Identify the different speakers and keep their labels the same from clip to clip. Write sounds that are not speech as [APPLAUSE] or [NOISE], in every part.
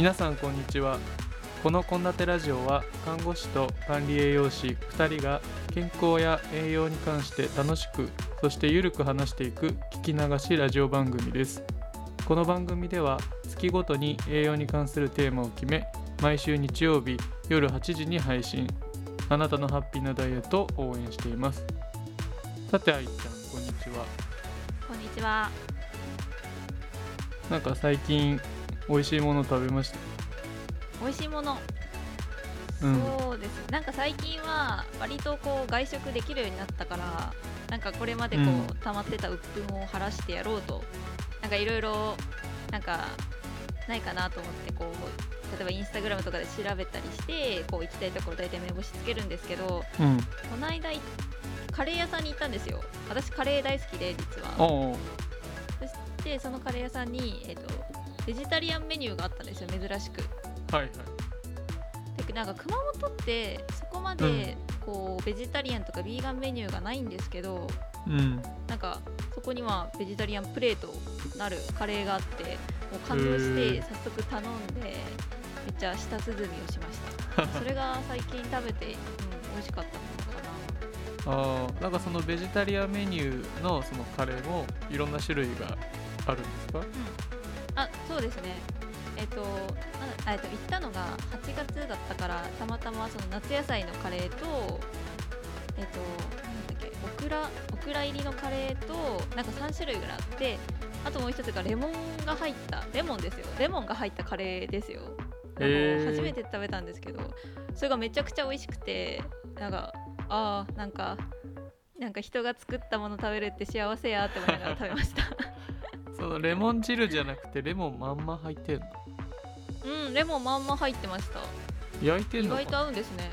Speaker 1: 皆さんこんにちは。この献立ラジオは看護師と管理栄養士2人が健康や栄養に関して楽しくそしてゆるく話していく聞き流しラジオ番組です。この番組では月ごとに栄養に関するテーマを決め毎週日曜日夜8時に配信。あなたのハッピーなダイエットを応援しています。さて愛ちゃんこんにちは。
Speaker 2: こんにちは。
Speaker 1: なんか最近美味しいもの食べました？
Speaker 2: 美味しいもの。
Speaker 1: うん
Speaker 2: そうです。なんか最近は割とこう外食できるようになったから、なんかこれまでこう、
Speaker 1: うん
Speaker 2: 溜まってた鬱憤を晴らしてやろうと、なんかいろいろなんかないかなと思ってこう。例えばインスタグラムとかで調べたりしてこう行きたいところ大体目星つけるんですけど
Speaker 1: うん
Speaker 2: この間いカレー屋さんに行ったんですよ私カレー大好きで実はそしてそのカレー屋さんに、えっとベジタリアンメニューがあったんですよ珍しく。
Speaker 1: はいはい。
Speaker 2: でなんか熊本ってそこまでこうベジタリアンとかビーガンメニューがないんですけど
Speaker 1: うん。
Speaker 2: なんかそこにはベジタリアンプレートなるカレーがあってもう感動して早速頼んでめっちゃ舌鼓をしました。[LAUGHS] それが最近食べて、うん、美味しかったものかな。
Speaker 1: あーなんかそのベジタリアンメニューのそのカレーもいろんな種類があるんですか？
Speaker 2: あそうですね。えっ、となんだあえっと行ったのが8月だったからたまたまその夏野菜のカレーとえっ、となんだっけオクラオクラ入りのカレーとなんか3種類ぐらいあってあともう一つがレモンが入ったレモンですよ。レモンが入ったカレーですよ。あの初めて食べたんですけどそれがめちゃくちゃ美味しくてなんかあーなんかなんか人が作ったもの食べるって幸せやって思いながら食べました
Speaker 1: そのレモン汁じゃなくてレモンまんま入ってんの？
Speaker 2: うんレモンまんま入ってました。
Speaker 1: 焼いてん
Speaker 2: 意外と
Speaker 1: のかな
Speaker 2: 合うんですね。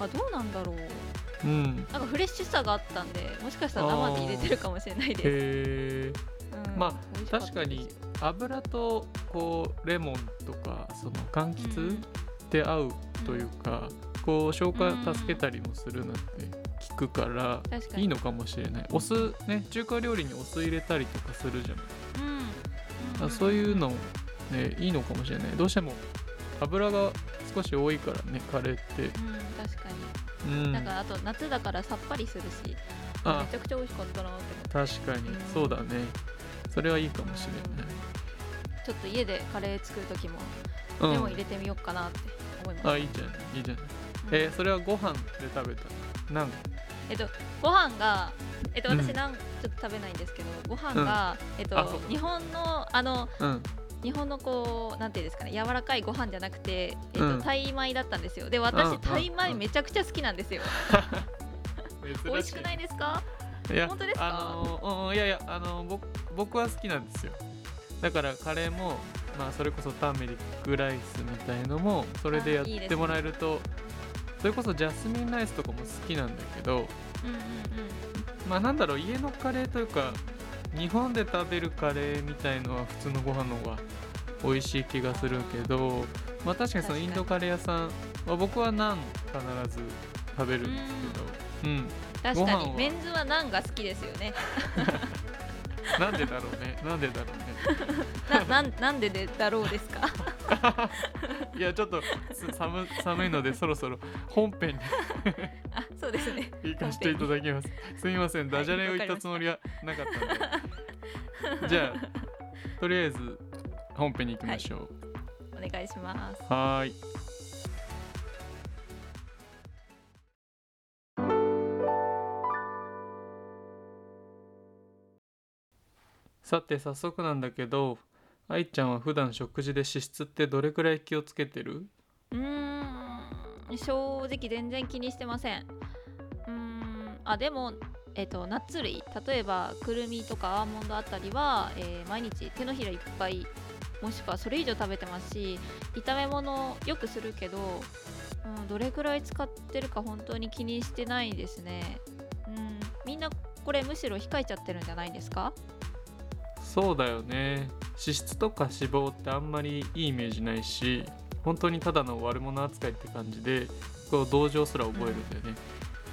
Speaker 2: あどうなんだろう。
Speaker 1: うん。
Speaker 2: なんかフレッシュさがあったんでもしかしたら生で入れてるかもしれないです、
Speaker 1: へえ
Speaker 2: うん
Speaker 1: まあ
Speaker 2: 美味しかった
Speaker 1: 確かに油とこうレモンとかその柑
Speaker 2: ん
Speaker 1: で合うというか、こう消化助けたりもするなんて聞くから
Speaker 2: 確かに。
Speaker 1: いいのかもしれない。お酢ね中華料理にお酢入れたりとかするじゃない
Speaker 2: うん
Speaker 1: あそういうのねいいのかもしれない。どうしても油が少し多いからねカレーって。
Speaker 2: うん確かに、
Speaker 1: うん。
Speaker 2: なんかあと夏だからさっぱりするしめ
Speaker 1: あ
Speaker 2: ちゃくちゃ美味しかったなって。
Speaker 1: 確かに。
Speaker 2: うん。
Speaker 1: そうだね。それはいいかもしれ
Speaker 2: ちょっと家でカレー作る時も
Speaker 1: ない、
Speaker 2: レモン
Speaker 1: うん、
Speaker 2: 入れてみようかなって思います、
Speaker 1: あいいじゃない？いいじゃない？
Speaker 2: うん。
Speaker 1: えーそれはご飯で食べた？なん
Speaker 2: えっとご飯がえっと
Speaker 1: うん。
Speaker 2: 私なん、ちょっと食べないんですけどご飯が、えっと日本のあの
Speaker 1: うん。
Speaker 2: 日本のこうなんていうんですかね柔らかいご飯じゃなくて、えっと
Speaker 1: うん。
Speaker 2: タイ米だったんですよ。で
Speaker 1: うん
Speaker 2: 私タイ米めちゃくちゃ好きなんですよ。[LAUGHS] 美
Speaker 1: 珍
Speaker 2: 味しくないですか？
Speaker 1: い。や
Speaker 2: 本当ですか？
Speaker 1: あのーうんいやいやあのー僕僕は好きなんですよ。だからカレーもまあそれこそターメリックライスみたいのもそれでやってもらえるとそれこそジャスミンライスとかも好きなんだけど
Speaker 2: うんうんうん。
Speaker 1: まあなんだろう家のカレーというか日本で食べるカレーみたいのは普通のご飯の方が美味しい気がするけどまあ確かにそのインドカレー屋さんは僕はナン必ず食べるんですけどうん。
Speaker 2: 確か
Speaker 1: ご飯は。
Speaker 2: にメンズはナンが好きですよね。[LAUGHS]
Speaker 1: なんでだろうね。なんでだろうね。[LAUGHS]
Speaker 2: ななんなんででだろうですか？[LAUGHS]
Speaker 1: いやちょっとす寒寒いのでそろそろ本編に。
Speaker 2: あそうですね。
Speaker 1: 行かせていただきます。すみません
Speaker 2: はい
Speaker 1: ダジャレを言ったつもりはなかったんで。じゃあとりあえず本編に行きましょう。
Speaker 2: お願いします。
Speaker 1: はーい。さて早速なんだけど愛ちゃんは普段食事で脂質ってどれくらい気をつけてる？
Speaker 2: うーん正直全然気にしてません。うーんあでもえっとナッツ類。例えばくるみとかアーモンドあたりは、えー毎日手のひらいっぱいもしくはそれ以上食べてますし炒め物よくするけど、うん、どれくらい使ってるか本当に気にしてないですね。うんみんなこれむしろ控えちゃってるんじゃないですか？
Speaker 1: そうだよね脂質とか脂肪ってあんまりいいイメージないし本当にただの悪者扱いって感じでこう同情すら覚えるんだよね、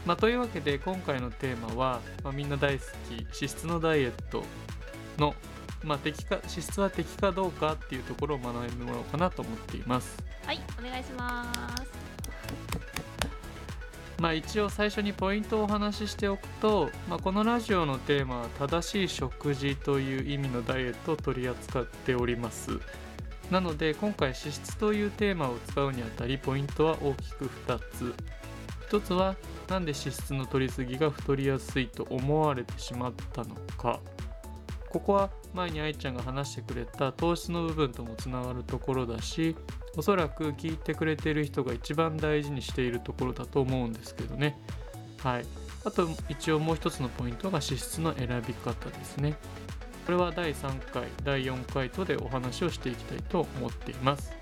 Speaker 1: まあ、というわけで今回のテーマは、まあ、みんな大好き脂質のダイエットのまあ、適か脂質は適かどうかっていうところを学んでもらおうかなと思っています。
Speaker 2: はいお願いします
Speaker 1: まあ、一応最初にポイントをお話ししておくと、まあ、このラジオのテーマは正しい食事という意味のダイエットを取り扱っております。なので今回脂質というテーマを使うにあたりポイントは大きく2つ。1つはなんで脂質の取りすぎが太りやすいと思われてしまったのか。ここは前に愛ちゃんが話してくれた糖質の部分ともつながるところだしおそらく聞いてくれている人が一番大事にしているところだと思うんですけどね。はい。あと一応もう一つのポイントが脂質の選び方ですね。これは第3回第4回とでお話をしていきたいと思っています。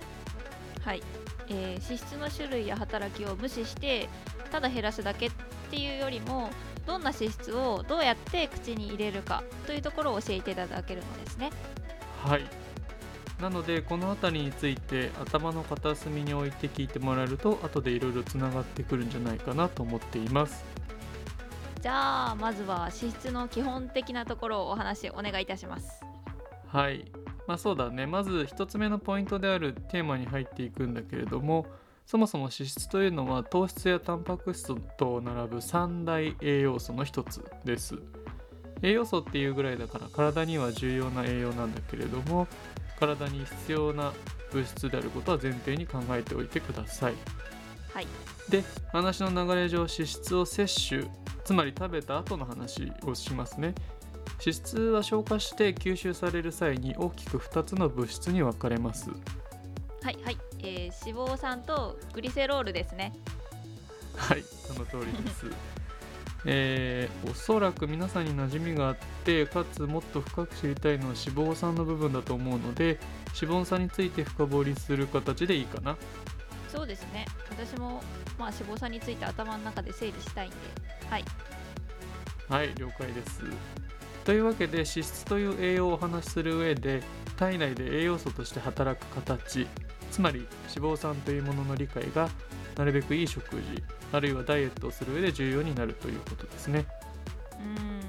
Speaker 2: はい、えー脂質の種類や働きを無視してただ減らすだけっていうよりもどんな脂質をどうやって口に入れるかというところを教えていただけるのですね。
Speaker 1: はいなのでこの辺りについて頭の片隅に置いて聞いてもらえると後でいろいろつながってくるんじゃないかなと思っています。
Speaker 2: じゃあまずは脂質の基本的なところをお話お願いいたします。
Speaker 1: はい。まあそうだね。まず1つ目のポイントであるテーマに入っていくんだけれどもそもそも脂質というのは糖質やタンパク質と並ぶ三大栄養素の一つです。栄養素っていうぐらいだから体には重要な栄養なんだけれども体に必要な物質であることは前提に考えておいてください。
Speaker 2: はい。
Speaker 1: で話の流れ上脂質を摂取つまり食べた後の話をしますね。脂質は消化して吸収される際に大きく2つの物質に分かれます。
Speaker 2: はいはい、えー脂肪酸とグリセロールですね。
Speaker 1: はいその通りです [LAUGHS] えーおそらく皆さんに馴染みがあってかつもっと深く知りたいのは脂肪酸の部分だと思うので脂肪酸について深掘りする形でいいかな。
Speaker 2: そうですね。私もまあ脂肪酸について頭の中で整理したいんで。はい。
Speaker 1: はい了解です。というわけで脂質という栄養をお話しする上で体内で栄養素として働く形つまり脂肪酸というものの理解がなるべくいい食事あるいはダイエットをする上で重要になるということですね。
Speaker 2: うーん。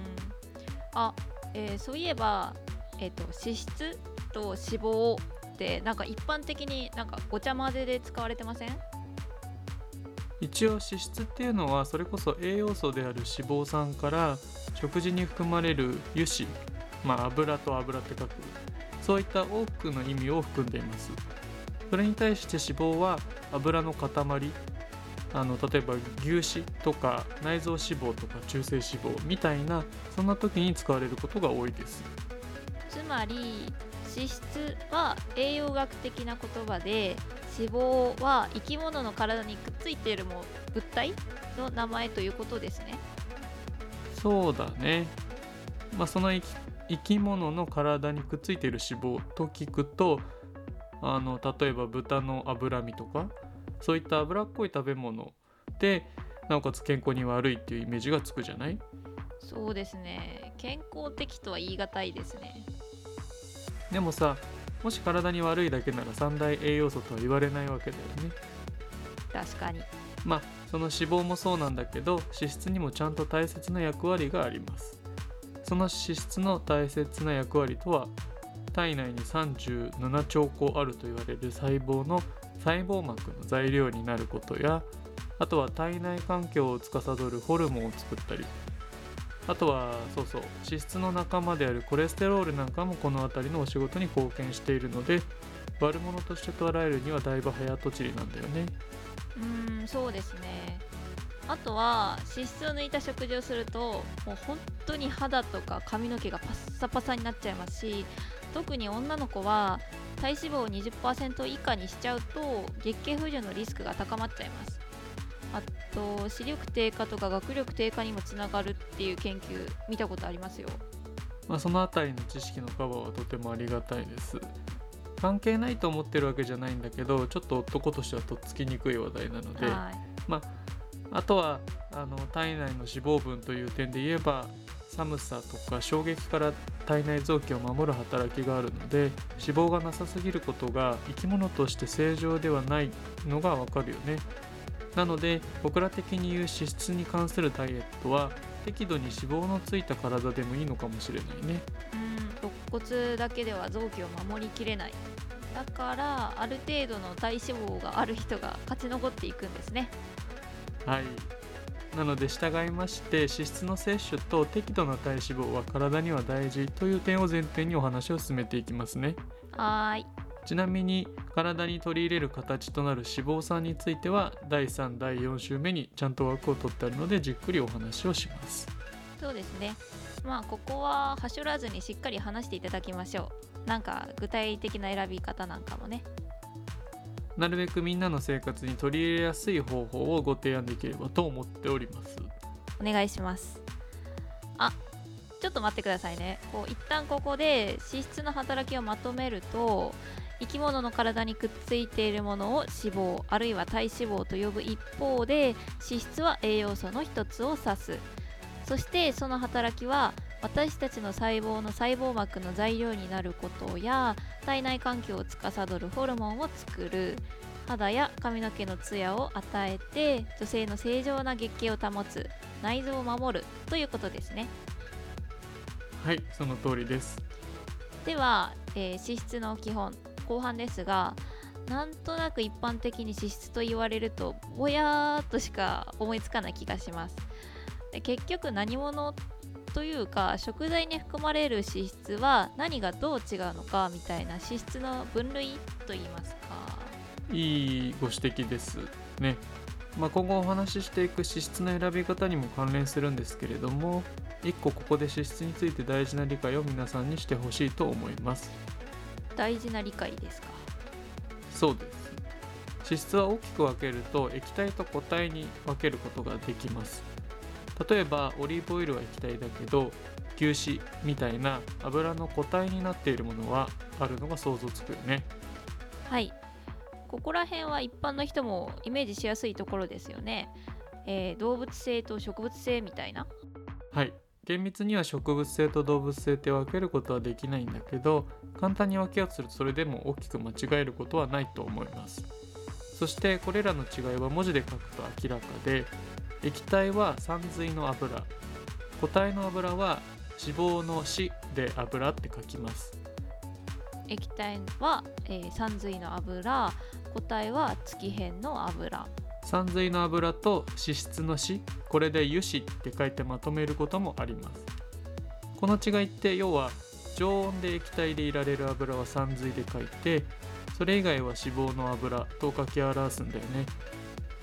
Speaker 2: あ、えーそういえば、えー、と脂質と脂肪ってなんか一般的になんかごちゃ混ぜで使われてません？
Speaker 1: 一応脂質っていうのはそれこそ栄養素である脂肪酸から食事に含まれる油脂まあ油と油って書くそういった多くの意味を含んでいますそれに対して脂肪は油の塊あの例えば牛脂とか内臓脂肪とか中性脂肪みたいなそんな時に使われることが多いです
Speaker 2: つまり脂質は栄養学的な言葉で脂肪は生き物の体にくっついているも物体の名前ということですね
Speaker 1: そうだね。まあ、その生き生き物の体にくっついている脂肪と聞くとあの例えば豚の脂身とかそういった脂っこい食べ物でなおかつ健康に悪いっていうイメージがつくじゃない？
Speaker 2: そうですね。健康的とは言い難いですね。
Speaker 1: でもさもし体に悪いだけなら三大栄養素とは言われないわけだよね。
Speaker 2: 確かに。
Speaker 1: まあその脂肪もそうなんだけど脂質にもちゃんと大切な役割があります。その脂質の大切な役割とは体内に37兆個あると言われる細胞の細胞膜の材料になることやあとは体内環境を司るホルモンを作ったりあとはそうそう脂質の仲間であるコレステロールなんかもこの辺りのお仕事に貢献しているので悪者として捉えるにはだいぶ早とちりなんだよね。
Speaker 2: うんそうですね。あとは脂質を抜いた食事をするともう本当に肌とか髪の毛がパッサパサになっちゃいますし特に女の子は体脂肪を20%以下にしちゃうと月経不順のリスクが高まっちゃいます。あと視力低下とか学力低下にもつながるっていう研究見たことありますよ。
Speaker 1: まあ、その辺りの知識のカバーはとてもありがたいです。関係ないと思ってるわけじゃないんだけどちょっと男としてはとっつきにくい話題なので
Speaker 2: はい。
Speaker 1: あとはあの体内の脂肪分という点で言えば寒さとか衝撃から体内臓器を守る働きがあるので脂肪がなさすぎることが生き物として正常ではないのがわかるよね。なので僕ら的に言う脂質に関するダイエットは適度に脂肪のついた体でもいいのかもしれないね。
Speaker 2: うんと骨だけでは臓器を守りきれない。だからある程度の体脂肪がある人が勝ち残っていくんですね。
Speaker 1: はいなので従いまして脂質の摂取と適度な体脂肪は体には大事という点を前提にお話を進めていきますね。
Speaker 2: はーい。
Speaker 1: ちなみに体に取り入れる形となる脂肪酸については第3第4週目にちゃんと枠を取ってあるのでじっくりお話をします。
Speaker 2: そうですね。まあここははしょらずにしっかり話していただきましょう。なんか具体的な選び方なんかもね
Speaker 1: なるべくみんなの生活に取り入れやすい方法をご提案できればと思っております。
Speaker 2: お願いします。あちょっと待ってくださいね。こう一旦ここで脂質の働きをまとめると生き物の体にくっついているものを脂肪あるいは体脂肪と呼ぶ一方で脂質は栄養素の一つを指す。そしてその働きは私たちの細胞の細胞膜の材料になることや体内環境を司るホルモンを作る。肌や髪の毛のツヤを与えて女性の正常な月経を保つ。内臓を守る。ということですね。
Speaker 1: はいその通りです。
Speaker 2: では、えー脂質の基本。後半ですがなんとなく一般的に脂質と言われるとぼやーっとしか思いつかない気がします。で結局何者というか食材に含まれる脂質は何がどう違うのかみたいな脂質の分類といいますか。
Speaker 1: いいご指摘ですね。まあ、今後お話ししていく脂質の選び方にも関連するんですけれども一個ここで脂質について大事な理解を皆さんにしてほしいと思います。
Speaker 2: 大事な理解ですか。
Speaker 1: そうです。脂質は大きく分けると液体と固体に分けることができます例えばオリーブオイルは液体だけど牛脂みたいな油の固体になっているものはあるのが想像つくよね。
Speaker 2: はい。ここら辺は一般の人もイメージしやすいところですよね、えー動物性と植物性みたいな？
Speaker 1: はい。厳密には植物性と動物性って分けることはできないんだけど簡単に分けようとするとそれでも大きく間違えることはないと思います。そしてこれらの違いは文字で書くと明らかで液体は山水の油。固体の油は脂肪の脂で油って書きます。
Speaker 2: 液体は、えー山水の油。固体は月変の油。
Speaker 1: 山水の油と脂質の脂これで油脂って書いてまとめることもあります。この違いって要は常温で液体でいられる油は山水で書いてそれ以外は脂肪の油と書き表すんだよね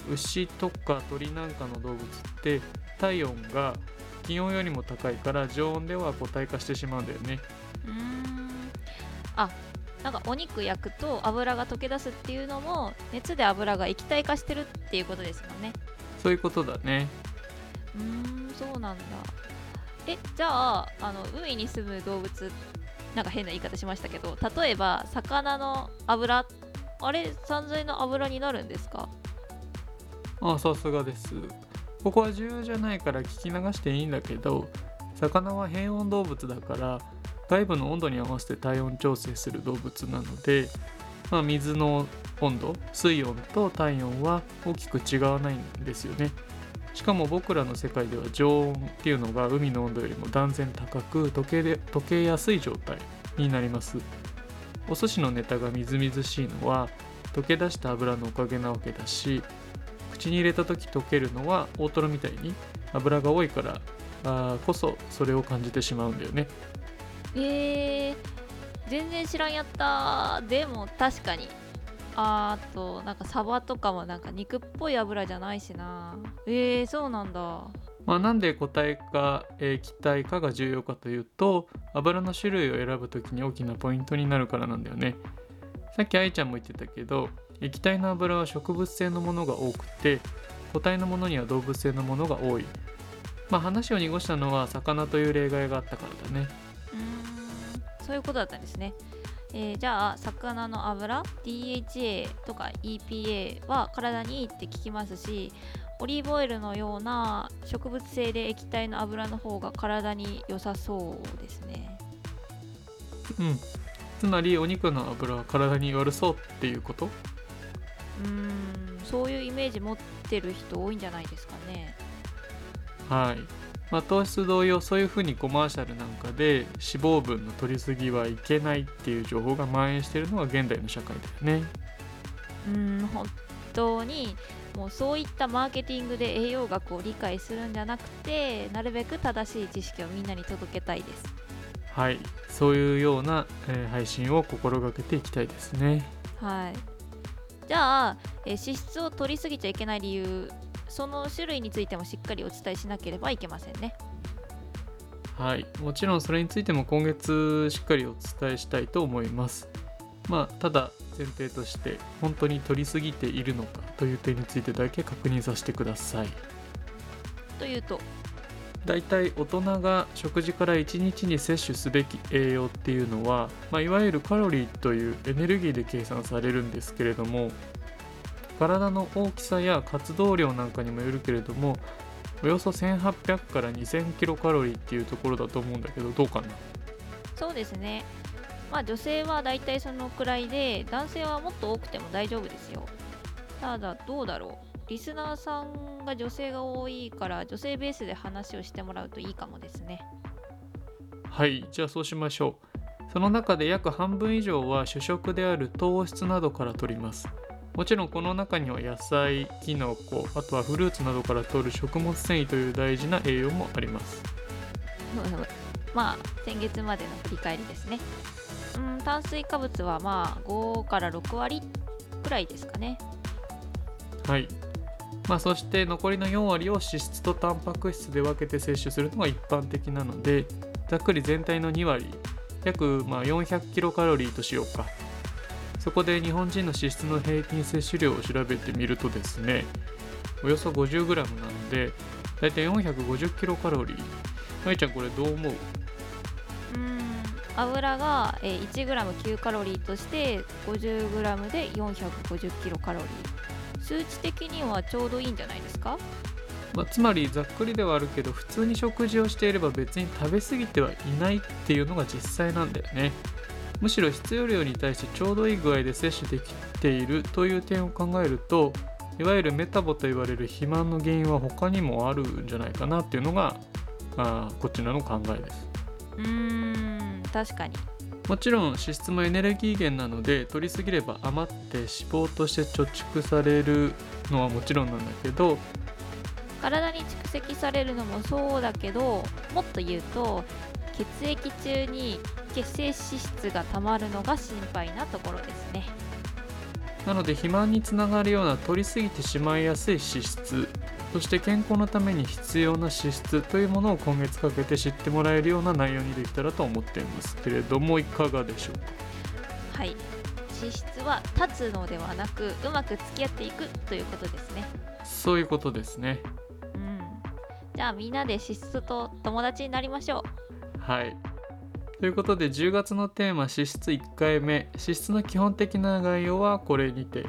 Speaker 1: 牛とか鳥なんかの動物って体温が気温よりも高いから常温では固体化してしまうんだよね。
Speaker 2: うーん。あなんかお肉焼くと油が溶け出すっていうのも熱で油が液体化してるっていうことですもんね。
Speaker 1: そういうことだね。
Speaker 2: うーんそうなんだ。えじゃああの海に住む動物なんか変な言い方しましたけど例えば魚の油あれ山水の油になるんですか？
Speaker 1: あさすがです。ここは重要じゃないから聞き流していいんだけど魚は変温動物だから外部の温度に合わせて体温調整する動物なので、まあ、水の温度水温と体温は大きく違わないんですよね。しかも僕らの世界では常温っていうのが海の温度よりも断然高く溶けで溶けやすい状態になります。お寿司のネタがみずみずしいのは溶け出した油のおかげなわけだし口に入れた時溶けるのは大トロみたいに油が多いからあーこそそれを感じてしまうんだよね。
Speaker 2: えー、全然知らんやった。でも確かに。あーあとなんかサバとかもなんか肉っぽい油じゃないしな。えー、そうなんだ。
Speaker 1: まあ、なんで固体かえー液体かが重要かというと油の種類を選ぶ時に大きなポイントになるからなんだよね。さっき愛ちゃんも言ってたけど液体の油は植物性のものが多くて固体のものには動物性のものが多い。まあ話を濁したのは魚という例外があったからだね。
Speaker 2: うーん。そういうことだったんですね。えーじゃあ魚の油 DHA とか EPA は体にいいって聞きますしオリーブオイルのような植物性で液体の油の方が体に良さそうですね。
Speaker 1: うん。つまりお肉の油は体に悪そうっていうこと？
Speaker 2: うーん。そういうイメージ持ってる人多いんじゃないですかね。
Speaker 1: はい。まあ、糖質同様そういうふうにコマーシャルなんかで脂肪分の取りすぎはいけないっていう情報が蔓延しているのが現代の社会だよね。
Speaker 2: うん本当にもうそういったマーケティングで栄養学を理解するんじゃなくてなるべく正しい知識をみんなに届けたいです。
Speaker 1: はい。そういうような、えー配信を心がけていきたいですね。
Speaker 2: はいじゃあ、えー脂質を取りすぎちゃいけない理由その種類についてもしっかりお伝えしなければいけませんね
Speaker 1: はい、もちろんそれについても今月しっかりお伝えしたいと思います。まあ、ただ前提として本当に取りすぎているのかという点についてだけ確認させてください。
Speaker 2: というと
Speaker 1: だいたい大人が食事から1日に摂取すべき栄養っていうのは、まあ、いわゆるカロリーというエネルギーで計算されるんですけれども体の大きさや活動量なんかにもよるけれどもおよそ1800から2000キロカロリーっていうところだと思うんだけどどうかな？
Speaker 2: そうですね。まあ女性はだいたいそのくらいで男性はもっと多くても大丈夫ですよ。ただどうだろう。リスナーさんが女性が多いから女性ベースで話をしてもらうといいかもですね。
Speaker 1: はいじゃあそうしましょう。その中で約半分以上は主食である糖質などから取ります。もちろんこの中には野菜きのこあとはフルーツなどから取る食物繊維という大事な栄養もあります。[LAUGHS]
Speaker 2: まあ先月までの振り返りですね。うん炭水化物はまあ5から6割くらいですかね。
Speaker 1: はいまあそして残りの4割を脂質とタンパク質で分けて摂取するのが一般的なのでざっくり全体の2割約まあ400キロカロリーとしようか。そこで日本人の脂質の平均摂取量を調べてみるとですねおよそ 50g なのでだいたい450キロカロリー。まいちゃんこれどう思う？
Speaker 2: うん油が、1g9 カロリーとして 50g で450キロカロリー。数値的にはちょうどいいんじゃないですか？
Speaker 1: まあ、つまりざっくりではあるけど普通に食事をしていれば別に食べ過ぎてはいないっていうのが実際なんだよね。むしろ必要量に対してちょうどいい具合で摂取できているという点を考えるといわゆるメタボと言われる肥満の原因は他にもあるんじゃないかなっていうのが、まあ、こちらの考えです。
Speaker 2: うーん確かに
Speaker 1: もちろん脂質もエネルギー源なので取りすぎれば余って脂肪として貯蓄されるのはもちろんなんだけど
Speaker 2: 体に蓄積されるのもそうだけどもっと言うと血液中に血清脂質がたまるのが心配なところですね。
Speaker 1: なので肥満につながるような取りすぎてしまいやすい脂質そして健康のために必要な脂質というものを今月かけて知ってもらえるような内容にできたらと思っていますけれどもいかがでしょうか？
Speaker 2: はい。脂質は立つのではなくうまく付き合っていくということですね。
Speaker 1: そういうことですね。
Speaker 2: うん。じゃあみんなで脂質と友達になりましょう。
Speaker 1: はい。ということで10月のテーマ脂質1回目。脂質の基本的な概要はこれにて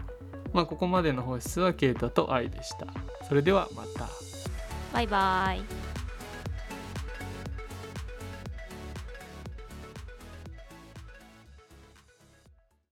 Speaker 1: まあここまでの本質はケイタと愛でした。それではまた。
Speaker 2: バイバイ。